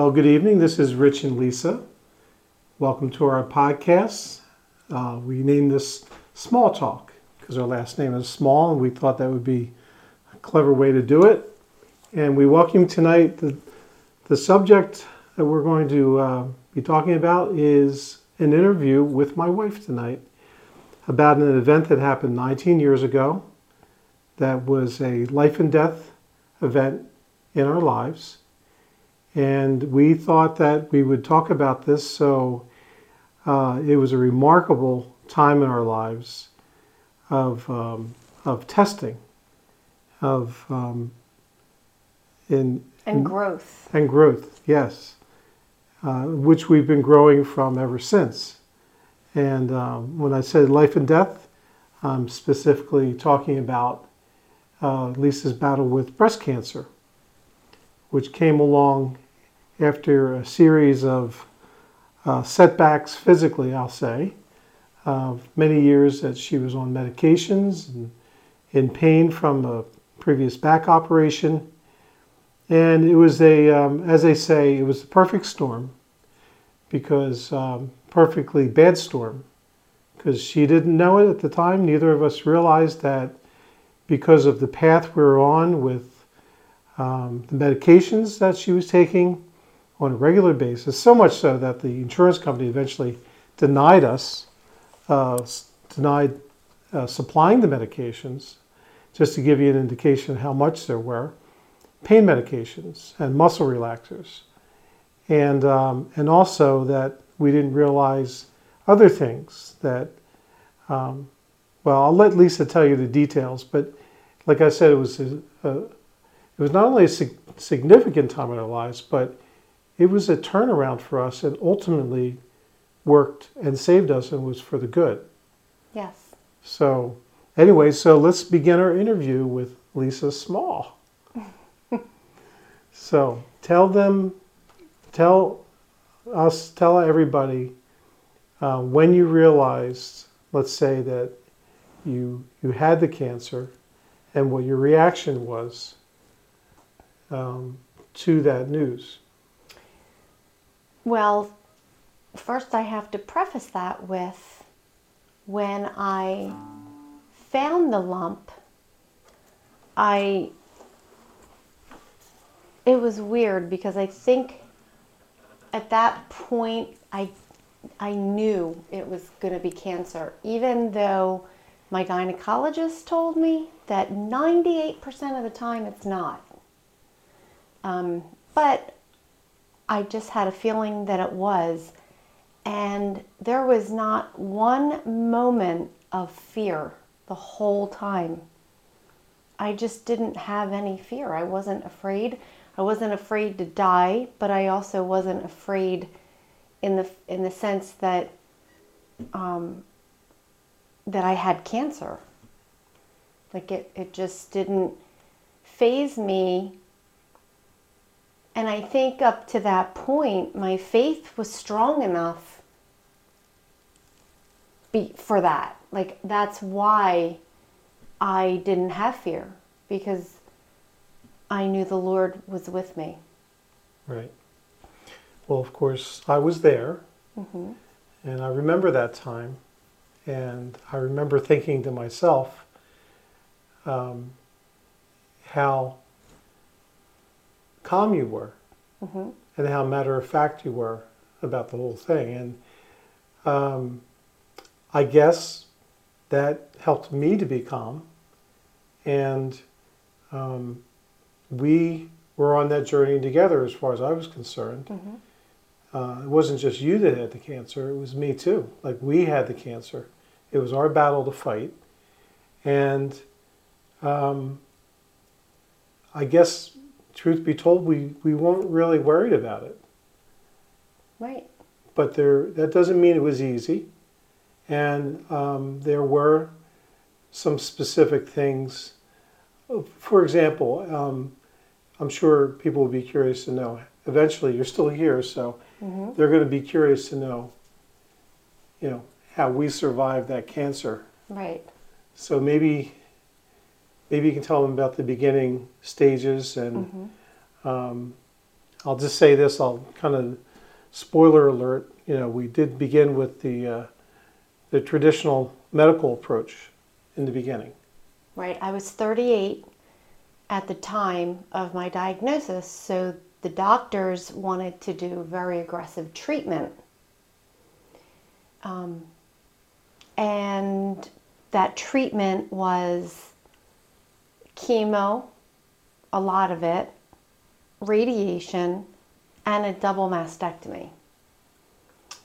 Well, good evening. This is Rich and Lisa. Welcome to our podcast. Uh, we named this Small Talk because our last name is Small, and we thought that would be a clever way to do it. And we welcome tonight. The, the subject that we're going to uh, be talking about is an interview with my wife tonight about an event that happened 19 years ago that was a life and death event in our lives. And we thought that we would talk about this, so uh, it was a remarkable time in our lives of, um, of testing, of um, in, And growth. and growth, yes, uh, which we've been growing from ever since. And um, when I said life and death, I'm specifically talking about uh, Lisa's battle with breast cancer, which came along after a series of uh, setbacks physically, I'll say. Uh, many years that she was on medications and in pain from a previous back operation. And it was a, um, as they say, it was the perfect storm because um, perfectly bad storm because she didn't know it at the time. Neither of us realized that because of the path we were on with um, the medications that she was taking on a regular basis, so much so that the insurance company eventually denied us, uh, denied uh, supplying the medications, just to give you an indication how much there were, pain medications and muscle relaxers. And, um, and also that we didn't realize other things that, um, well, I'll let Lisa tell you the details, but like I said, it was a, a, it was not only a sig- significant time in our lives, but it was a turnaround for us and ultimately worked and saved us and was for the good. Yes. So, anyway, so let's begin our interview with Lisa Small. so, tell them, tell us, tell everybody uh, when you realized, let's say that you you had the cancer, and what your reaction was um, to that news. Well, first I have to preface that with when I found the lump, I it was weird because I think at that point I I knew it was going to be cancer even though my gynecologist told me that 98% of the time it's not. Um, but I just had a feeling that it was. And there was not one moment of fear the whole time. I just didn't have any fear. I wasn't afraid. I wasn't afraid to die, but I also wasn't afraid in the in the sense that um, that I had cancer. Like it, it just didn't faze me and I think up to that point, my faith was strong enough be, for that. Like, that's why I didn't have fear, because I knew the Lord was with me. Right. Well, of course, I was there, and I remember that time, and I remember thinking to myself um, how calm you were, and how matter of fact you were about the whole thing, and um, I guess that helped me to be calm, and um, we were on that journey together as far as I was concerned. Uh, it wasn't just you that had the cancer, it was me too. Like we had the cancer. It was our battle to fight. And um, I guess, truth be told, we, we weren't really worried about it. Right. But there, that doesn't mean it was easy. And um, there were some specific things. For example, um, I'm sure people will be curious to know. Eventually, you're still here, so they're going to be curious to know, you know, how we survived that cancer. Right. So maybe, maybe you can tell them about the beginning stages and um, I'll just say this. I'll kind of spoiler alert. You know, we did begin with the uh, the traditional medical approach in the beginning. Right. I was 38 at the time of my diagnosis, so the doctors wanted to do very aggressive treatment. Um, and that treatment was chemo, a lot of it, radiation, and a double mastectomy.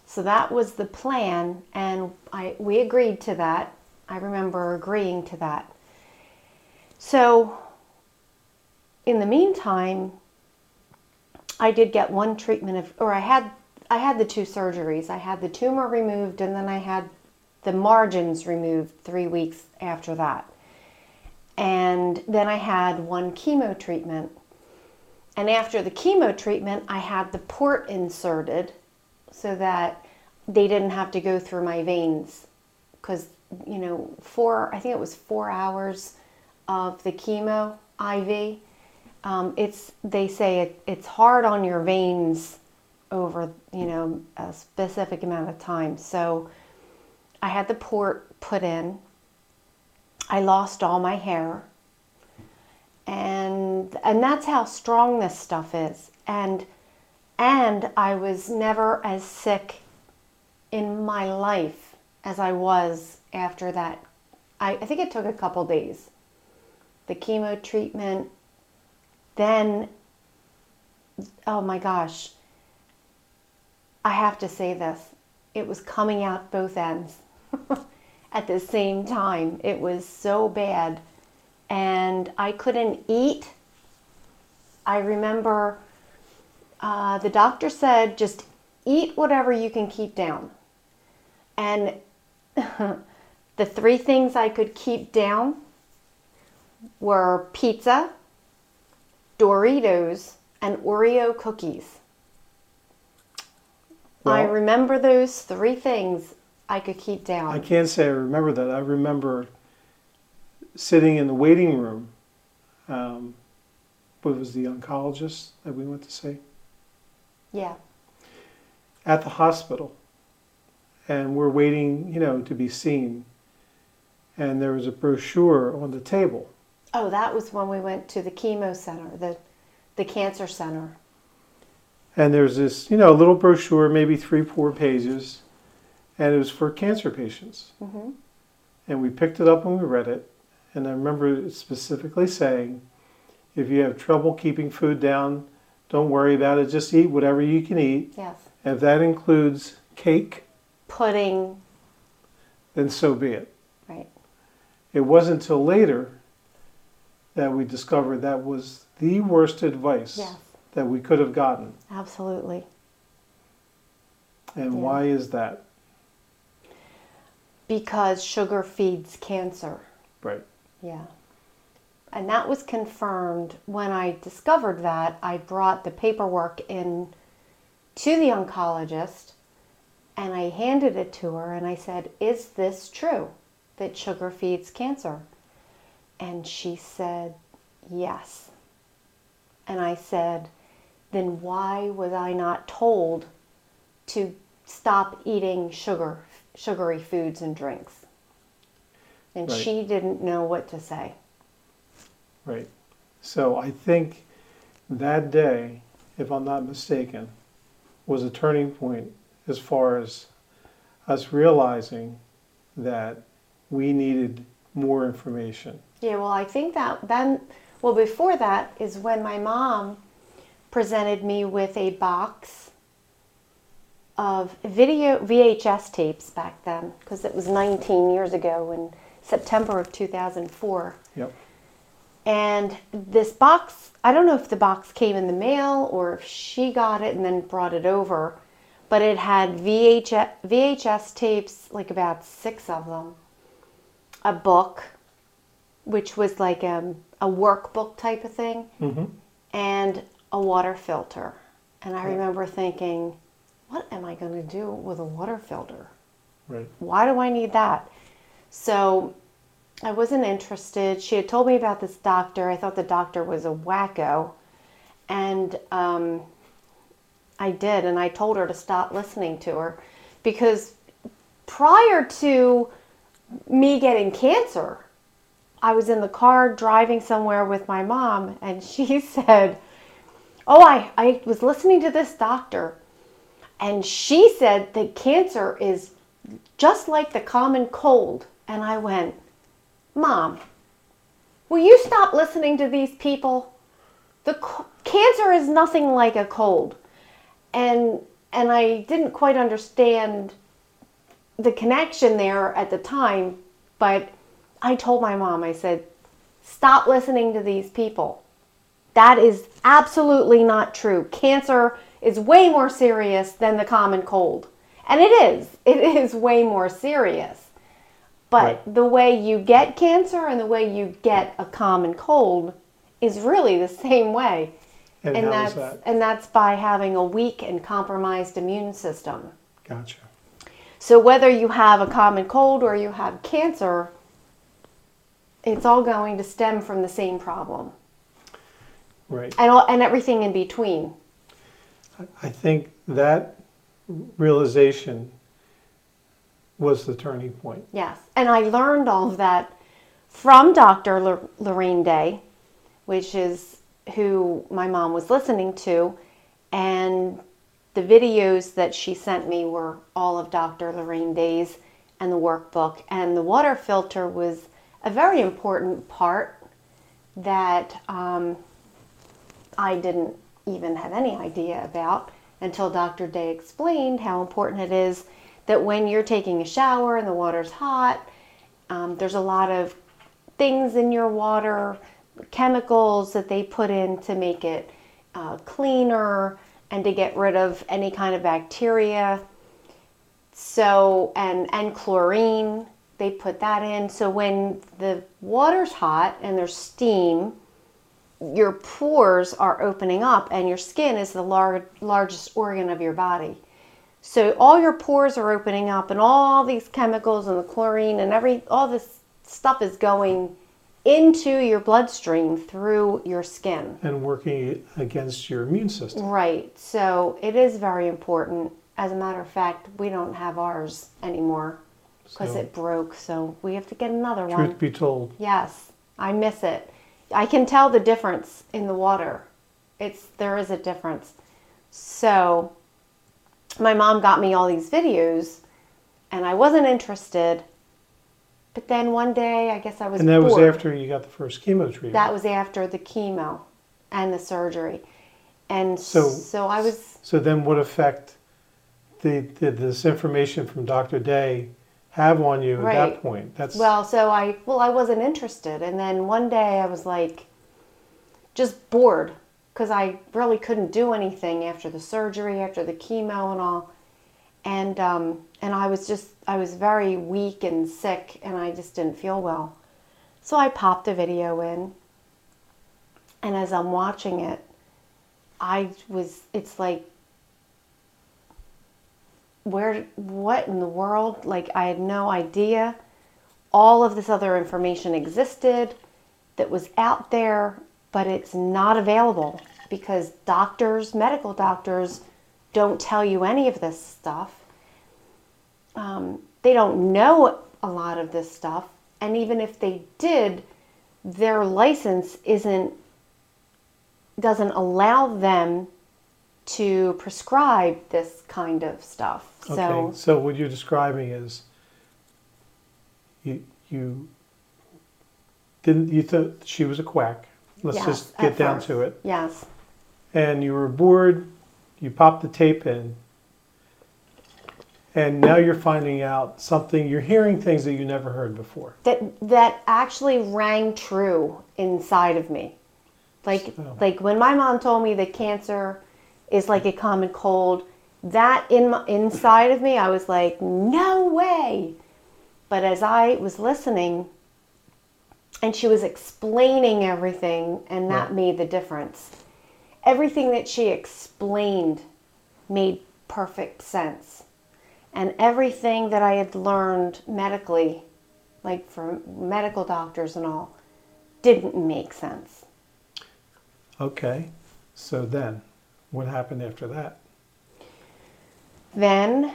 So that was the plan, and I, we agreed to that. I remember agreeing to that. So, in the meantime, I did get one treatment of, or I had, I had the two surgeries. I had the tumor removed, and then I had the margins removed three weeks after that. And then I had one chemo treatment. And after the chemo treatment, I had the port inserted so that they didn't have to go through my veins. Because, you know, four, I think it was four hours of the chemo IV. Um, it's, they say it, it's hard on your veins over, you know, a specific amount of time. So I had the port put in. I lost all my hair. And and that's how strong this stuff is. And and I was never as sick in my life as I was after that. I, I think it took a couple days. The chemo treatment, then oh my gosh. I have to say this. It was coming out both ends at the same time. It was so bad. And I couldn't eat. I remember uh, the doctor said, just eat whatever you can keep down. And the three things I could keep down were pizza, Doritos, and Oreo cookies. I remember those three things I could keep down. I can't say I remember that. I remember sitting in the waiting room. Um, what was the oncologist that we went to see yeah. at the hospital, and we're waiting, you know, to be seen. And there was a brochure on the table, Oh, that was when we went to the chemo center, the the cancer center. and there's this, you know, a little brochure, maybe three, four pages, and it was for cancer patients. hmm And we picked it up and we read it. And I remember it specifically saying, if you have trouble keeping food down, don't worry about it. Just eat whatever you can eat. Yes. And if that includes cake, Pudding, then so be it. right. It wasn't until later that we discovered that was the worst advice Yes, that we could have gotten. absolutely. And Yeah. why is that? Because sugar feeds cancer. Right. Yeah. And that was confirmed when I discovered that. I brought the paperwork in to the oncologist and I handed it to her and I said, Is this true that sugar feeds cancer? And she said, Yes. And I said, Then why was I not told to stop eating sugar, sugary foods and drinks? And Right. she didn't know what to say. Right. So I think that day, if I'm not mistaken, was a turning point as far as us realizing that we needed more information. Yeah, well, I think that then, well, before that is when my mom presented me with a box of video VHS tapes back then, because it was 19 years ago in September of 2004. Yep. And this box, I don't know if the box came in the mail or if she got it and then brought it over, but it had VHS, VHS tapes, like about six of them, a book, which was like um, a workbook type of thing, Mm-hmm. and a water filter. And I remember thinking, what am I going to do with a water filter? Right. why do I need that? So I wasn't interested. She had told me about this doctor. I thought the doctor was a wacko. And um, I did, and I told her to stop listening to her because prior to me getting cancer, I was in the car driving somewhere with my mom, and she said, Oh, I, I was listening to this doctor, and she said that cancer is just like the common cold. And I went, Mom, will you stop listening to these people? The co- cancer is nothing like a cold. And and I didn't quite understand the connection there at the time, but I told my mom, I said, stop listening to these people. That is absolutely not true. Cancer is way more serious than the common cold. And it is. It is way more serious. But Right. the way you get cancer and the way you get a common cold is really the same way. And, and that's that? and that's by having a weak and compromised immune system. Gotcha. So whether you have a common cold or you have cancer, it's all going to stem from the same problem. Right. And all, and everything in between. I think that realization was the turning point. Yes. And I learned all of that from Dr. Lor- Lorraine Day, which is who my mom was listening to. And the videos that she sent me were all of Dr. Lorraine Day's and the workbook. And the water filter was a very important part that um, I didn't even have any idea about until Dr. Day explained how important it is that when you're taking a shower and the water's hot, um, there's a lot of things in your water, chemicals that they put in to make it uh, cleaner and to get rid of any kind of bacteria. So, and, and chlorine, they put that in. So when the water's hot and there's steam, your pores are opening up and your skin is the lar- largest organ of your body. So all your pores are opening up and all these chemicals and the chlorine and every all this stuff is going into your bloodstream through your skin. And working against your immune system. Right. So it is very important. As a matter of fact, we don't have ours anymore because So- it broke. So we have to get another one. Truth be told, Yes, I miss it. I can tell the difference in the water. It's there is a difference. So my mom got me all these videos and I wasn't interested. But then one day, I guess I was and that was after you got the first chemo treatment. that was after the chemo and the surgery. And So- so, I was so then, what effect did, did this information from Dr. Day have on you at that point? That's Well, so I well I wasn't interested, and then one day I was like, just bored because I really couldn't do anything after the surgery, after the chemo and all, and um, and I was just I was very weak and sick, and I just didn't feel well. So I popped a video in, and as I'm watching it, I was it's like where what in the world? Like i had no idea. All of this other information existed that was out there but it's not available because doctors medical doctors don't tell you any of this stuff. Um, they don't know a lot of this stuff and even if they did their license isn't doesn't allow them to prescribe this kind of stuff so okay. So what you're describing is you you didn't you thought she was a quack. Let's Yes, just get down first. to it. yes And you were bored. You popped the tape in. And now you're finding out something. You're hearing things that you never heard before. that that actually rang true inside of me like So- like when my mom told me that cancer is like a common cold that in my, inside of me i was like no way but as i was listening and she was explaining everything and that Right. made the difference everything that she explained made perfect sense and everything that i had learned medically like from medical doctors and all, didn't make sense. Okay. So then, what happened after that? Then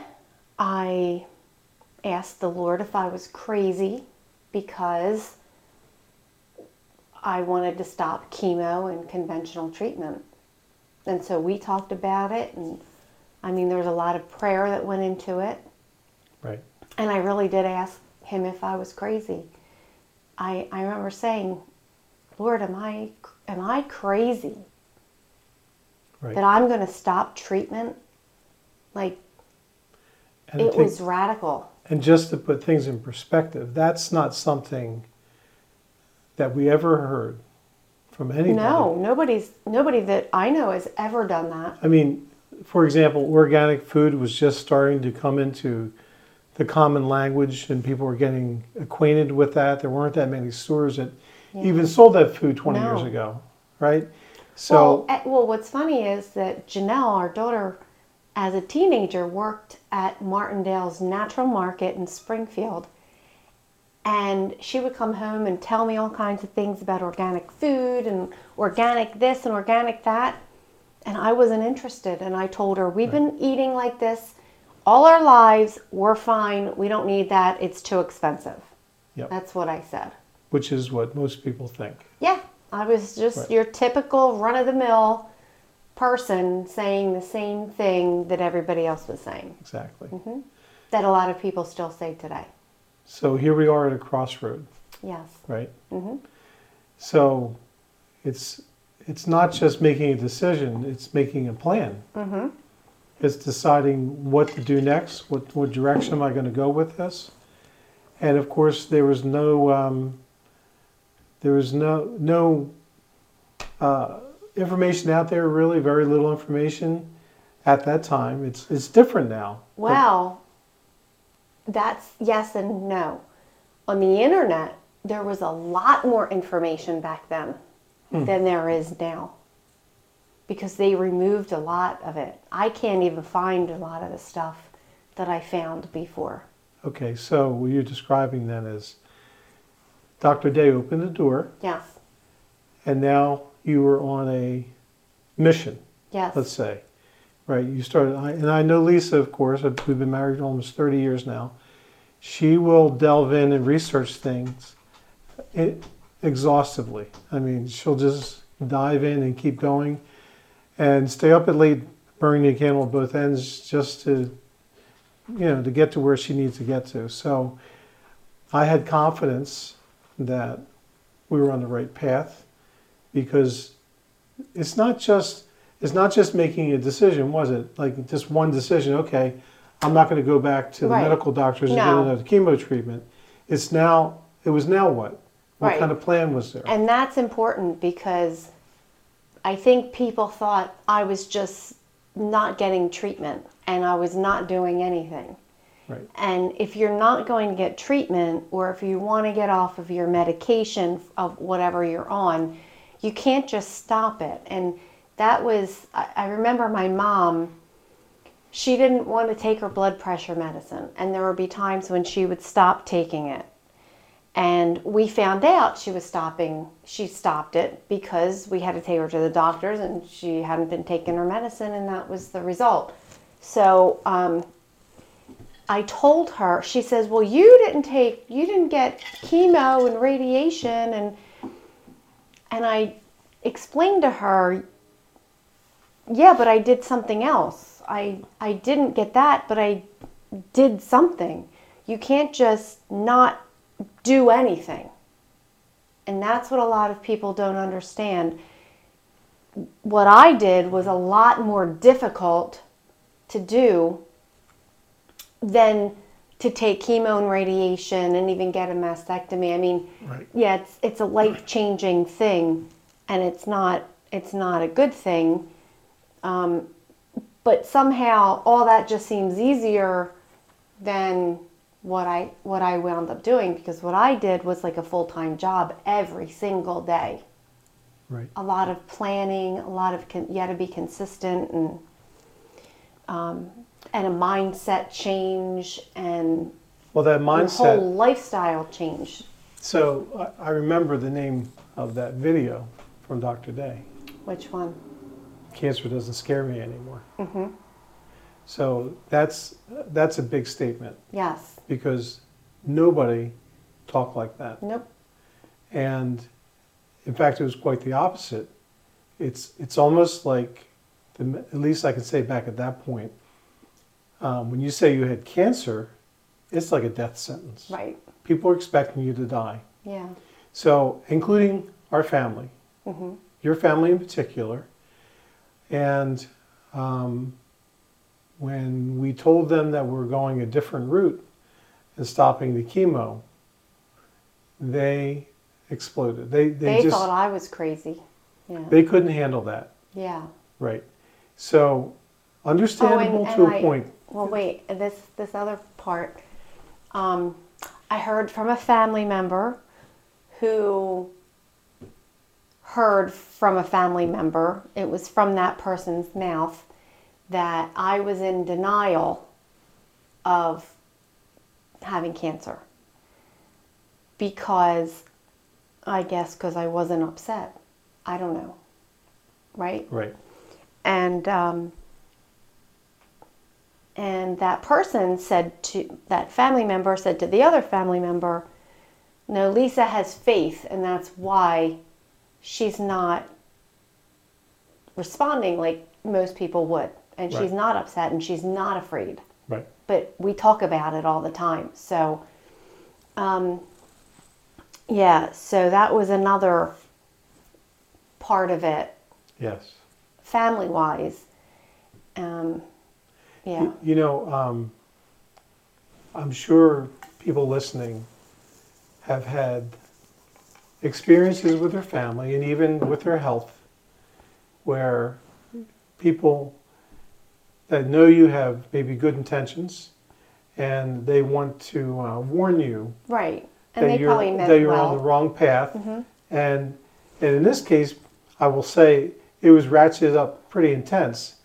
I asked the Lord if I was crazy because I wanted to stop chemo and conventional treatment. And so we talked about it, and I mean, there was a lot of prayer that went into it. Right. And I really did ask him if I was crazy. I, I remember saying, Lord, am I, am I crazy Right. that I'm going to stop treatment? Like, and it think- was radical. And just to put things in perspective, that's not something that we ever heard from anybody. No, nobody's nobody that I know has ever done that. I mean, for example, organic food was just starting to come into the common language, and people were getting acquainted with that. There weren't that many stores that even sold that food 20 years ago, right? So, well, eh, well, what's funny is that Janelle, our daughter, as a teenager, worked at Martindale's Natural Market in Springfield. And she would come home and tell me all kinds of things about organic food and organic this and organic that. And I wasn't interested. And I told her, We've been eating like this all our lives. We're fine. We don't need that. It's too expensive. Yep. That's what I said. which is what most people think. Yeah, I was just Right. your typical run of the mill person saying the same thing that everybody else was saying, Exactly. Mm-hmm. that a lot of people still say today. So here we are at a crossroad, Yes. right? Mm-hmm. So it's it's not just making a decision; it's making a plan. Mm-hmm. It's deciding what to do next. What what direction am I going to go with this? And of course, there was no um, there was no no uh, information out there. Really, very little information at that time. It's it's different now. But- Well, that's yes and no. On the internet, there was a lot more information back then than there is now because they removed a lot of it. I can't even find a lot of the stuff that I found before. Okay, so what you're describing then is Dr. Day opened the door, Yes. and now you were on a mission, Yes. let's say. Right, you started, I- and I know Lisa, of course, uh, we've been married almost 30 years now. She will delve in and research things exhaustively. I mean, she'll just dive in and keep going and stay up at late, burning the candle at both ends just to, you know, to get to where she needs to get to. So I had confidence that we were on the right path because it's not just it's not just making a decision, was it? Like just one decision. Okay, I'm not going to go back to the Right. medical doctors and No. get another chemo treatment. It's now. It was now what? What Right. kind of plan was there? And that's important because I think people thought I was just not getting treatment and I was not doing anything. Right. And if you're not going to get treatment or if you want to get off of your medication of whatever you're on, you can't just stop it. And that was, I, remember my mom, she didn't want to take her blood pressure medicine. And there would be times when she would stop taking it. And we found out she was stopping, she stopped it because we had to take her to the doctors and she hadn't been taking her medicine, and that was the result. So, um, I told her, she says, Well, you didn't take, you didn't get chemo and radiation. And, and I explained to her, Yeah, but I did something else. I, I didn't get that, but I did something. You can't just not do anything. And that's what a lot of people don't understand. What I did was a lot more difficult to do than to take chemo and radiation and even get a mastectomy. I mean, Right. yeah, it's it's a life changing thing, and it's not it's not a good thing. Um, but somehow all that just seems easier than what I what I wound up doing because what I did was like a full time job every single day. Right. A lot of planning, a lot of con- you had to be consistent and um, and a mindset change and Well, that mindset. whole lifestyle change. So I, I remember the name of that video from Dr. Day. Which one? Cancer doesn't scare me anymore. Mm-hmm. So that's that's a big statement Yes. because nobody talked like that. Nope. And in fact, it was quite the opposite. It's it's almost like, the, at least I can say back at that point, um, when you say you had cancer, it's like a death sentence. Right. People are expecting you to die. Yeah. So, including our family, hmm your family in particular. And um, when we told them that we're going a different route and stopping the chemo, they exploded. They, they, They, just thought I was crazy. Yeah. they couldn't handle that. yeah. Right. So understandable to a I- point. Well, wait. This this other part. Um, I heard from a family member who heard from a family member. It was from that person's mouth that I was in denial of having cancer because I guess because I wasn't upset. I don't know. Right? Right. and um, and that person said to that family member said to the other family member, "No, Lisa has faith, and that's why she's not responding like most people would, and she's not upset, and she's not afraid." Right. But we talk about it all the time, so um, yeah. So that was another part of it Yes. family wise. Um, yeah. You, you know, um, I'm sure people listening have had experiences with their family and even with their health where people that know you have maybe good intentions and they want to uh, warn you Right. And that they you're, probably meant that you're well. on the wrong path. Mhm. And, and in this case, I will say it was ratcheted up pretty intense.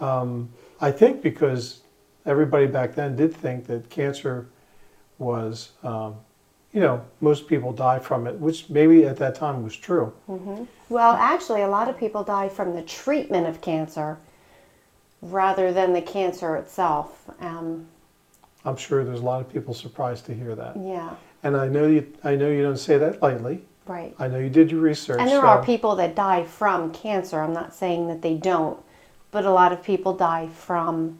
Um, I think because everybody back then did think that cancer was, um, you know, most people die from it, which maybe at that time was true. Well, actually, a lot of people die from the treatment of cancer rather than the cancer itself. Um, I'm sure there's a lot of people surprised to hear that. yeah. And I know you, I know you don't say that lightly. Right. I know you did your research. And there are people that die from cancer. I'm not saying that they don't, but a lot of people die from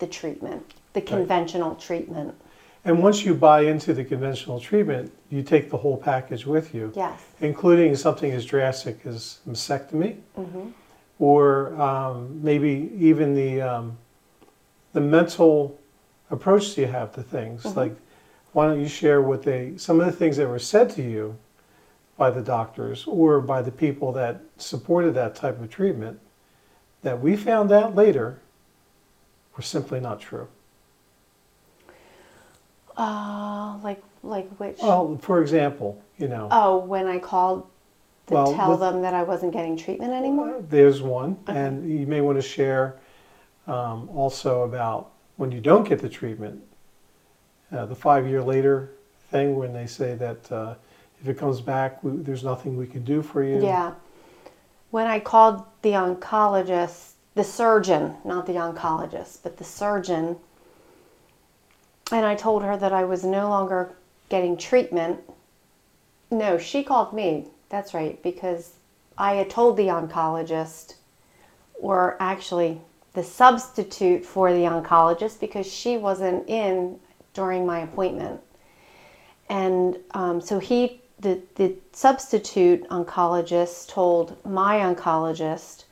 the treatment, the conventional treatment. And once you buy into the conventional treatment, you take the whole package with you, Yes. including something as drastic as mastectomy, hmm or um, maybe even the um, the mental approach you have to things. Mhm. Like, why don't you share what they some of the things that were said to you by the doctors or by the people that supported that type of treatment that we found out later were simply not true. Uh, like like which? Well, for example, you know. Oh, when I called to Well, tell with- them that I wasn't getting treatment anymore? There's one, Okay. and you may want to share um, also about when you don't get the treatment, uh, the five year later thing when they say that uh, if it comes back, we, there's nothing we can do for you. Yeah. When I called the oncologist, the surgeon, not the oncologist, but the surgeon, and I told her that I was no longer getting treatment. No, she called me. That's right, because I had told the oncologist, or actually the substitute for the oncologist, because she wasn't in during my appointment. And um, so he, the, the substitute oncologist told my oncologist,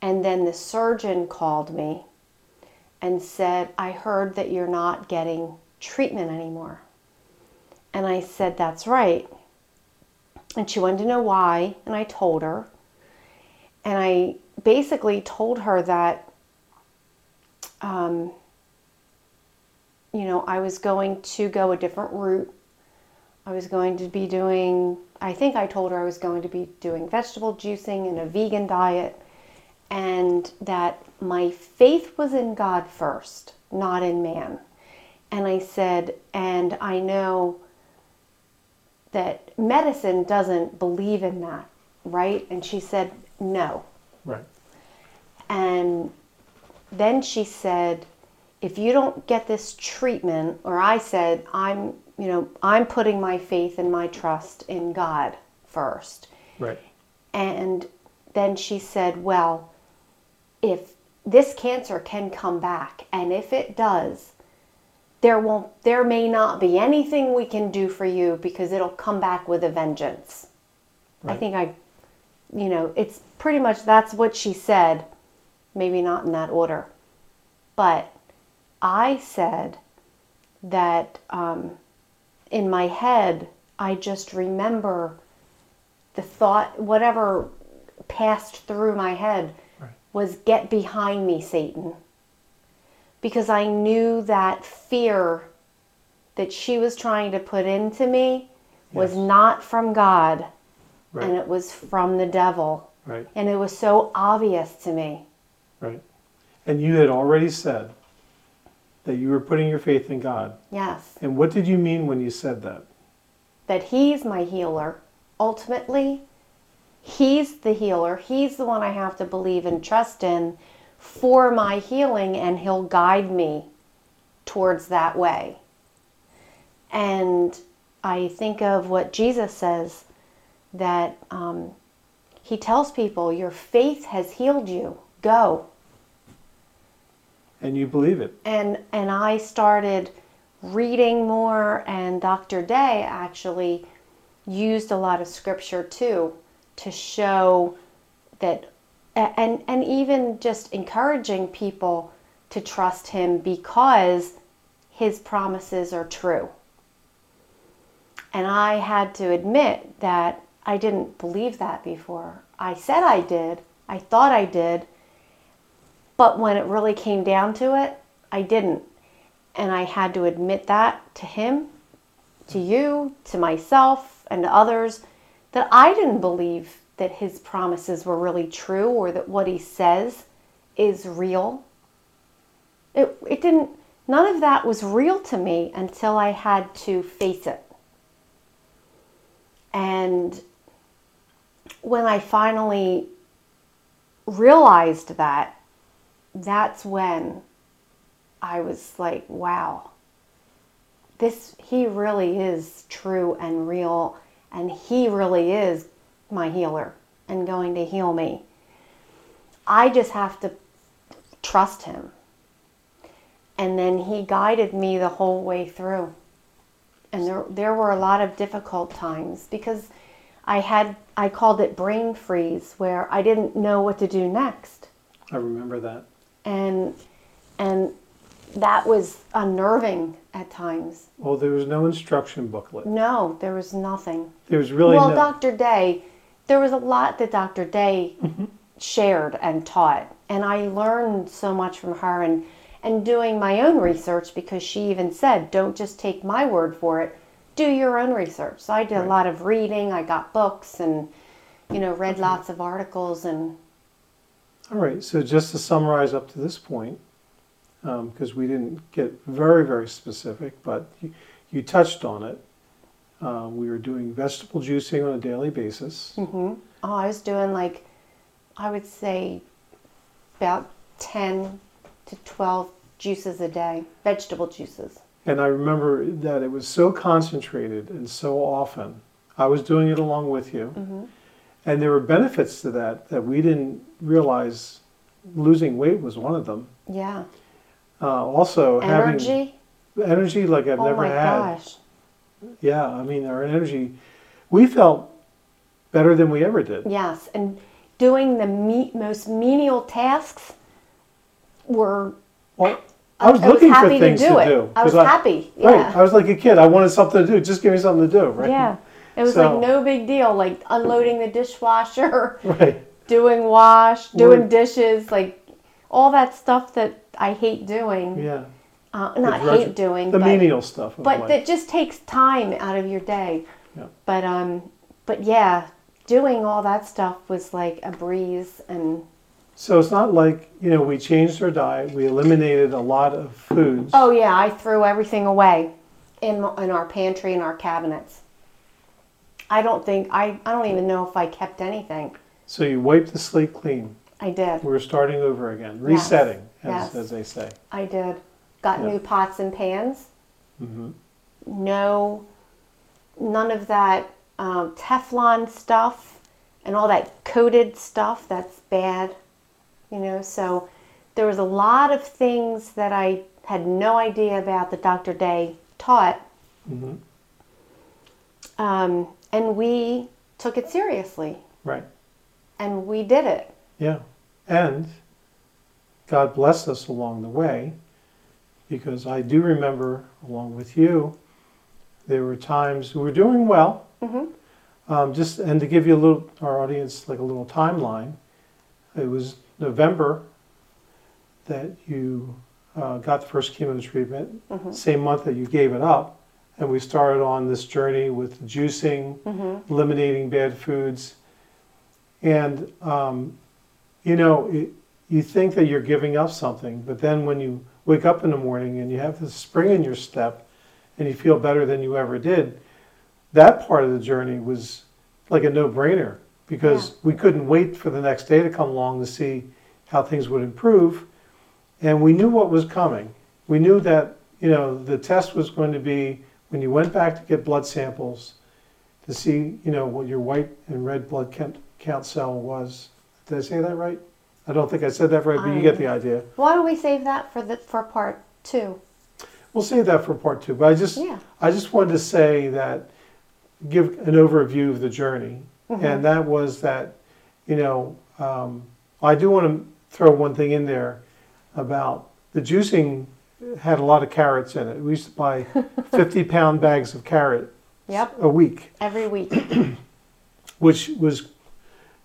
and then the surgeon called me and said, I heard that you're not getting treatment anymore. And I said, That's right. And she wanted to know why, and I told her. And I basically told her that, um, you know, I was going to go a different route. I was going to be doing, I think I told her I was going to be doing vegetable juicing and a vegan diet, and that my faith was in God first, not in man. And I said, and I know that medicine doesn't believe in that, right? And she said, no. Right. And then she said, if you don't get this treatment, or I said, I'm, you know, I'm putting my faith and my trust in God first. Right. And then she said, well, if this cancer can come back, and if it does, there won't, there may not be anything we can do for you because it'll come back with a vengeance. I think I, you know, it's pretty much that's what she said. Maybe not in that order. But I said that um, in my head, I just remember the thought, whatever passed through my head Right. was get behind me, Satan. Because I knew that fear that she was trying to put into me was Yes. not from God Right. and it was from the devil. Right. And it was so obvious to me. Right. And you had already said that you were putting your faith in God. Yes. And what did you mean when you said that? That He's my healer. Ultimately, He's the healer. He's the one I have to believe and trust in for my healing, and He'll guide me towards that way. And I think of what Jesus says that um, He tells people, Your faith has healed you. Go. And you believe it. and and I started reading more and Dr. Day actually used a lot of scripture too to show that and and even just encouraging people to trust him because his promises are true. And I had to admit that I didn't believe that before. I said I did. I thought I did. But when it really came down to it, I didn't. And I had to admit that to him, to you, to myself, and to others that I didn't believe that his promises were really true or that what he says is real. It, it didn't, none of that was real to me until I had to face it. And when I finally realized that, that's when I was like, wow, this, he really is true and real, and he really is my healer and going to heal me. I just have to trust him. And then he guided me the whole way through. And there, there were a lot of difficult times because I had, I called it brain freeze, where I didn't know what to do next I remember that. And and that was unnerving at times. Well, there was no instruction booklet. No, there was nothing. There was really well, no. Dr. Day, there was a lot that Dr. Day mm-hmm. shared and taught, and I learned so much from her and and doing my own research because she even said, "Don't just take my word for it. Do your own research." So I did a lot of reading. I got books and you know read mm-hmm. lots of articles and All right. So just to summarize up to this point, because we didn't get very, very specific, but you, you touched on it. Uh, we were doing vegetable juicing on a daily basis. Mm-hmm. Oh, I was doing like, I would say about 10 to 12 juices a day, vegetable juices. And I remember that it was so concentrated and so often. I was doing it along with you. Mm-hmm. And there were benefits to that that we didn't realize losing weight was one of them. Yeah. Uh, also, Energy. having energy like I've never had. oh never my had. gosh. Yeah, I mean, our energy, we felt better than we ever did. Yes. And doing the me- most menial tasks were. Well, I was I was looking for happy to do it. do. I was 'cause happy, Right. I was like a kid. I wanted something to do. Just give me something to do, right? Yeah. It was So- like no big deal, like unloading the dishwasher, Right. doing wash, doing We're- dishes, like all that stuff that I hate doing. Yeah. Uh, not hate doing, The but menial stuff. But life. that just takes time out of your day. Yeah. But um, but yeah, doing all that stuff was like a breeze, and So it's not like, you know, we changed our diet, we eliminated a lot of foods. oh yeah, I threw everything away in in our pantry and our cabinets. I don't think I I don't even know if I kept anything. So you wiped the slate clean. I did. We were starting over again, Yes. resetting, as, Yes. as they say. I did. Got Yeah. new pots and pans. hmm No, none of that um, Teflon stuff and all that coated stuff. That's bad. You know, so there was a lot of things that I had no idea about that Dr. Day taught. hmm Um, and we took it seriously Right. and we did it. Yeah. And God blessed us along the way because I do remember, along with you, there were times we were doing well. Mm-hmm. Um, just and to give you a little, our audience, like a little timeline, it was November that you uh, got the first chemo treatment, Mhm. same month that you gave it up, and we started on this journey with juicing, hmm eliminating bad foods. And, um, you know, it, you think that you're giving up something, but then when you wake up in the morning and you have this spring in your step and you feel better than you ever did, that part of the journey was like a no brainer because we couldn't wait for the next day to come along to see how things would improve. And we knew what was coming. We knew that, you know, the test was going to be when you went back to get blood samples to see, you know, what your white and red blood count, count cell was. Did I say that right? I don't think I said that right, but you get the idea. Why don't we save that for the for part two? We'll save that for part two. But I just, Yeah. I just wanted to say that, give an overview of the journey, Mhm. and that was that, you know, um, I do want to throw one thing in there about the juicing had a lot of carrots in it. We used to buy 50 pound bags of carrot Yep. a week. Every week. which was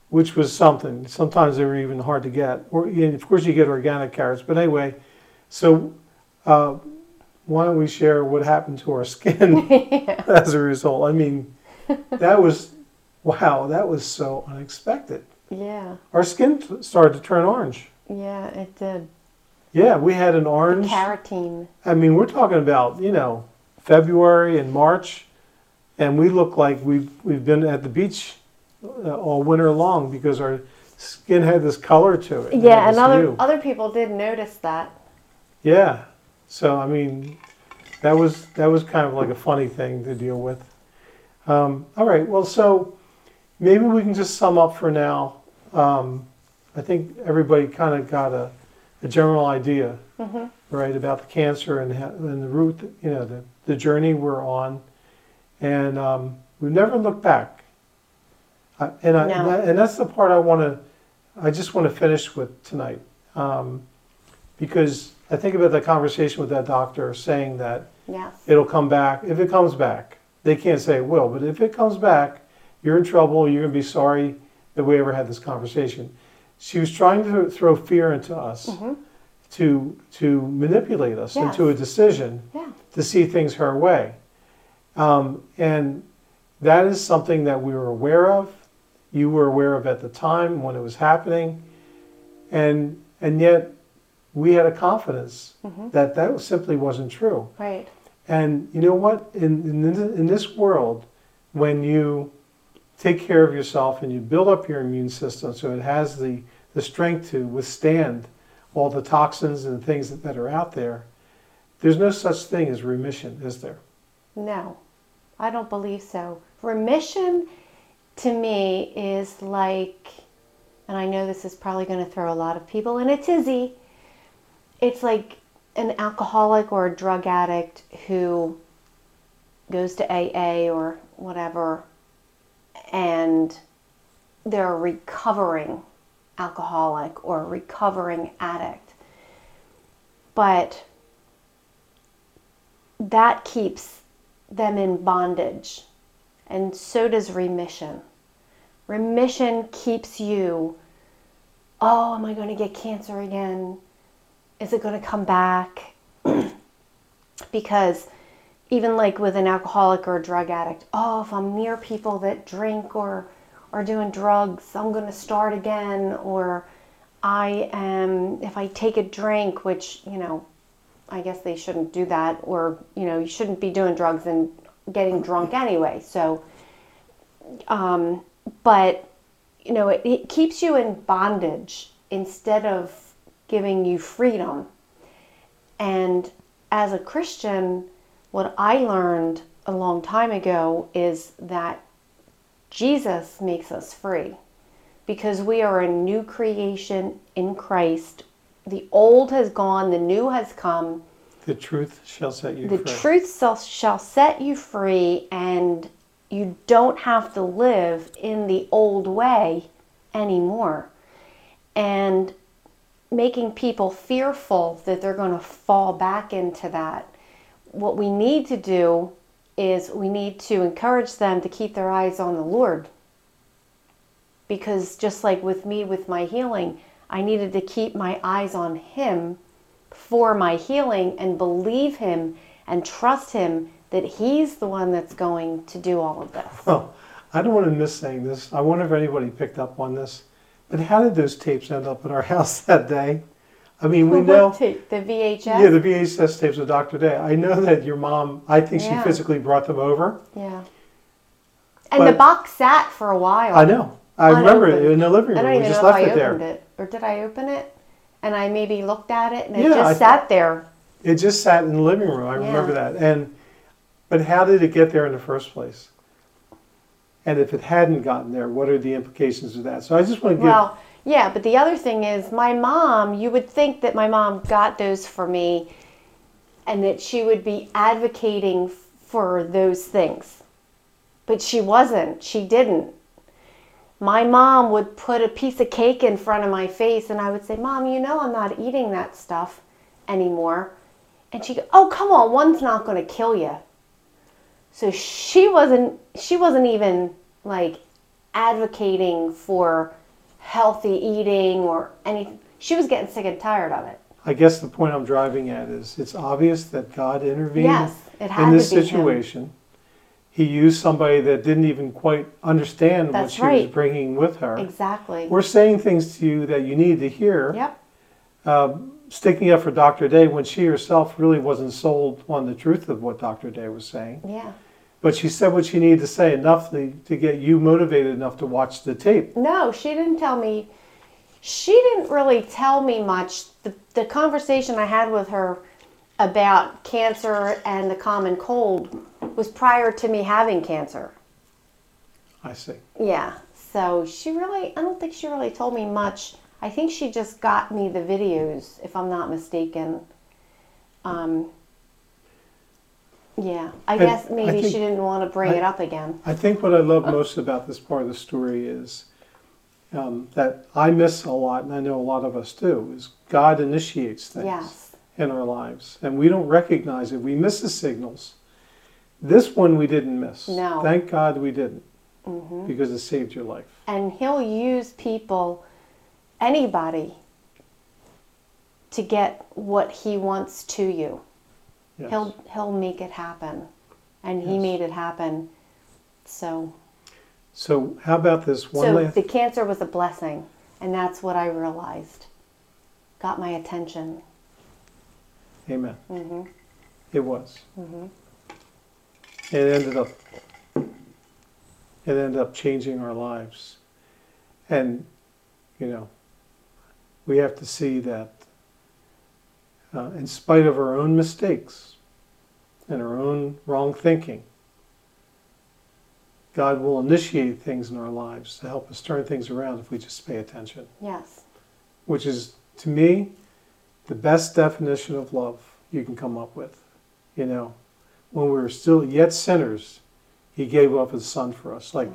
which was something. Sometimes they were even hard to get. Or and of course you get organic carrots, but anyway. So uh, why don't we share what happened to our skin as a result? I mean, that was wow. That was so unexpected. yeah. Our skin started to turn orange. Yeah, it did. Yeah, we had an orange. Carotene. I mean, we're talking about you know February and March, and we look like we've we've been at the beach uh, all winter long because our skin had this color to it. Yeah, and other hue. other people did notice that. Yeah, so I mean, that was that was kind of like a funny thing to deal with. Um, all right, well, so maybe we can just sum up for now. Um, I think everybody kind of got a, a general idea hmm right about the cancer and, and the route you know the, the journey we're on. And um, we've never looked back. I, and, I, and, No. that, and that's the part I want to I just want to finish with tonight. Um, because I think about the conversation with that doctor saying that Yes. it'll come back. If it comes back they can't say it will but if it comes back you're in trouble you're going to be sorry that we ever had this conversation she was trying to throw fear into us hmm to to manipulate us Yes. into a decision Yeah. to see things her way. Um, and that is something that we were aware of, you were aware of at the time when it was happening, and and yet we had a confidence hmm that that simply wasn't true. Right. And you know what? In, in, in this world, when you take care of yourself and you build up your immune system so it has the, the strength to withstand all the toxins and things that, that are out there, there's no such thing as remission, is there? No, I don't believe so. Remission to me is like, and I know this is probably going to throw a lot of people in a tizzy. It's like an alcoholic or a drug addict who goes to AA or whatever and they're a recovering alcoholic or a recovering addict. But that keeps them in bondage, and so does remission. Remission keeps you, oh, am I going to get cancer again? Is it going to come back? because even like with an alcoholic or a drug addict, oh, if I'm near people that drink or are doing drugs, I'm going to start again. Or I am, if I take a drink, which, you know, I guess they shouldn't do that, or, you know, you shouldn't be doing drugs and getting drunk anyway. So, um, but, you know, it, it keeps you in bondage instead of giving you freedom. And as a Christian, what I learned a long time ago is that Jesus makes us free because we are a new creation in Christ. The old has gone, the new has come. The truth shall set you The free. truth shall, shall set you free, and you don't have to live in the old way anymore. And making people fearful that they're going to fall back into that. What we need to do is we need to encourage them to keep their eyes on the Lord. Because just like with me with my healing, I needed to keep my eyes on Him for my healing and believe Him and trust Him that He's the one that's going to do all of this. Oh, I don't want to miss saying this. I wonder if anybody picked up on this. But how did those tapes end up at our house that day? I mean, we know. tape? The VHS? Yeah, the VHS tapes of Dr. Day. I know that your mom, I think she physically brought them over. Yeah. And the box sat for a while. I know. I remember it in the living room. I don't We just know if I it there. opened it. Or did I open it? And I maybe looked at it and it Yeah, just I sat there. It just sat in the living room. I remember that. And but how did it get there in the first place? And if it hadn't gotten there, what are the implications of that? So I just want to give Well, yeah, but the other thing is my mom, you would think that my mom got those for me and that she would be advocating for those things. But she wasn't. She didn't. My mom would put a piece of cake in front of my face and I would say, "Mom, you know I'm not eating that stuff anymore." And she'd go, "Oh, come on, one's not going to kill you." So she wasn't she wasn't even like advocating for healthy eating or anything. She was getting sick and tired of it. I guess the point I'm driving at is it's obvious that God intervened Yes, in this be him. situation. He used somebody that didn't even quite understand what That's she was bringing with her. Exactly. We're saying things to you that you need to hear. Yep. Um, sticking up for Dr. Day when she herself really wasn't sold on the truth of what Dr. Day was saying. Yeah. But she said what she needed to say enough to, to get you motivated enough to watch the tape. No, she didn't tell me. She didn't really tell me much. The, the conversation I had with her about cancer and the common cold was prior to me having cancer. I see. Yeah. So she really, I don't think she really told me much. I think she just got me the videos, if I'm not mistaken. Um, yeah. I guess I maybe think- she didn't want to bring I- it up again. I think what I love most about this part of the story is um, that I miss a lot, and I know a lot of us do, is God initiates things Yes. in our lives, and we don't recognize it. We miss the signals. This one we didn't miss. No. Thank God we didn't, hmm because it saved your life. And he'll use people, anybody, to get what he wants to you. Yes. He'll he'll make it happen, and he Yes. made it happen. So So how about this one so last? the cancer was a blessing, and that's what I realized. Got my attention. Amen. hmm It was. hmm It ended up. It ended up changing our lives, and you know, we have to see that. Uh, in spite of our own mistakes and our own wrong thinking, God will initiate things in our lives to help us turn things around if we just pay attention. Yes. Which is, to me, the best definition of love you can come up with. You know, when we were still yet sinners, He gave up His Son for us. Like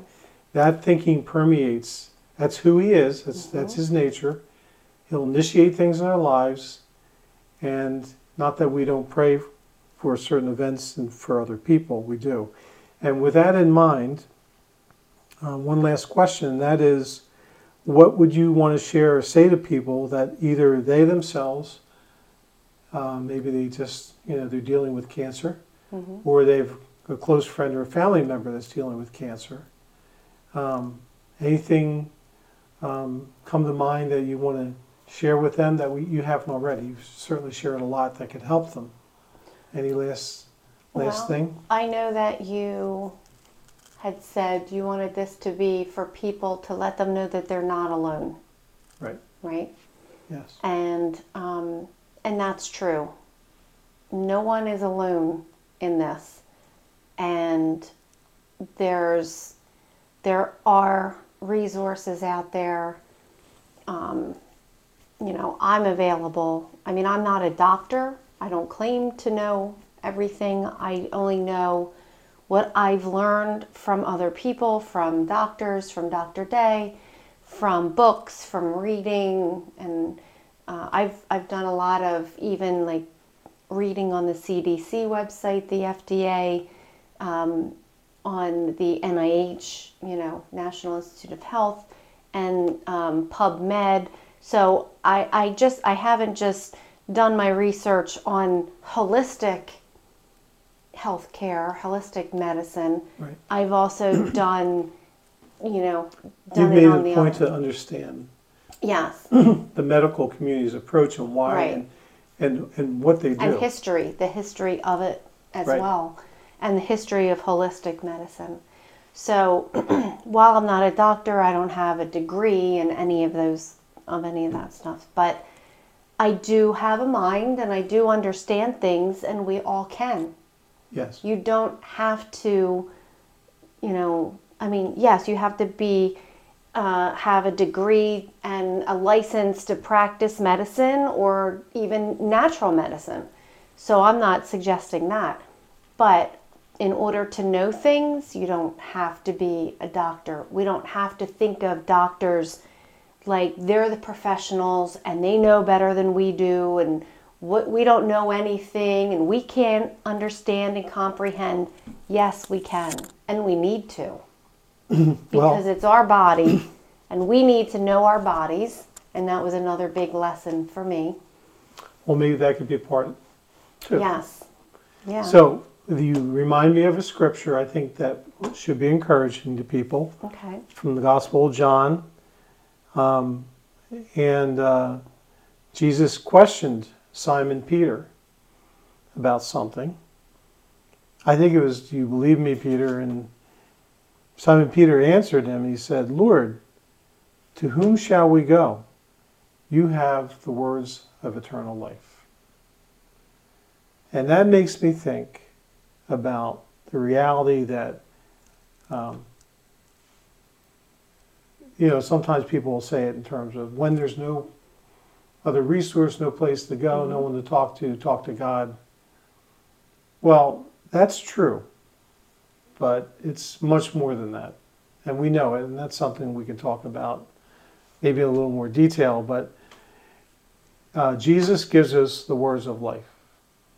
that thinking permeates. That's who He is. That's that's His nature. He'll initiate things in our lives, and not that we don't pray for certain events and for other people, we do. And with that in mind, uh, one last question, that is what would you want to share or say to people that either they themselves, uh, maybe they just, you know, they're dealing with cancer, hmm or they've a close friend or a family member that's dealing with cancer. Um, anything um, come to mind that you want to share with them that we, you haven't already? You've certainly shared a lot that could help them. Any last last Well, thing? I know that you had said you wanted this to be for people to let them know that they're not alone. Right. Right? Yes. and um, and that's true. No one is alone in this, and there's there are resources out there. Um, you know, I'm available. I mean, I'm not a doctor. I don't claim to know everything. I only know what I've learned from other people, from doctors, from Dr. Day, from books, from reading, and uh, I've I've done a lot of even like reading on the CDC website, the FDA, um, on the NIH, you know, National Institute of Health, and um, PubMed. So I, I just I haven't just done my research on holistic healthcare, holistic medicine. Right. I've also done, you know, You've made it it on a the point other. to understand Yes, the medical community's approach and why Right. and, and, and what they do. and history, the history of it as Right. well, and the history of holistic medicine. So, while I'm not a doctor, I don't have a degree in any of those of any of that stuff, but I do have a mind and I do understand things, and we all can. yes. You don't have to, you know, I mean, yes, you have to be, uh, have a degree and a license to practice medicine or even natural medicine. So I'm not suggesting that. But in order to know things, you don't have to be a doctor. We don't have to think of doctors like they're the professionals and they know better than we do and what we don't know anything and we can't understand and comprehend. Yes we can and we need to. Because it's our body and we need to know our bodies and that was another big lesson for me. Well, maybe that could be a part too. yes. Yeah. So you remind me of a scripture I think that should be encouraging to people. Okay. From the Gospel of John. Um, and uh, Jesus questioned Simon Peter about something. I think it was, Do you believe me, Peter? And Simon Peter answered him. He said, Lord, to whom shall we go? You have the words of eternal life. And that makes me think about the reality that um, you know, sometimes people will say it in terms of when there's no other resource, no place to go, no one to talk to, talk to God. Well, that's true, but it's much more than that. And we know it, and that's something we can talk about maybe in a little more detail. But uh, Jesus gives us the words of life.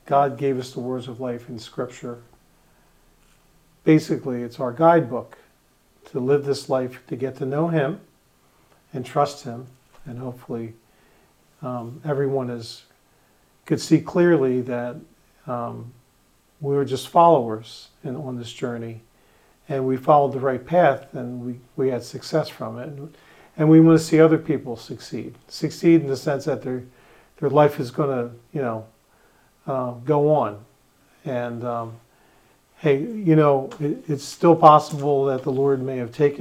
God gave us the words of life in Scripture. Basically, it's our guidebook to live this life, to get to know Him and trust Him, and hopefully um, everyone is could see clearly that um, we were just followers in, on this journey, and we followed the right path, and we, we had success from it, and, we want to see other people succeed, succeed in the sense that their their life is going to you know uh, go on, and um, hey, you know, it, it's still possible that the Lord may have taken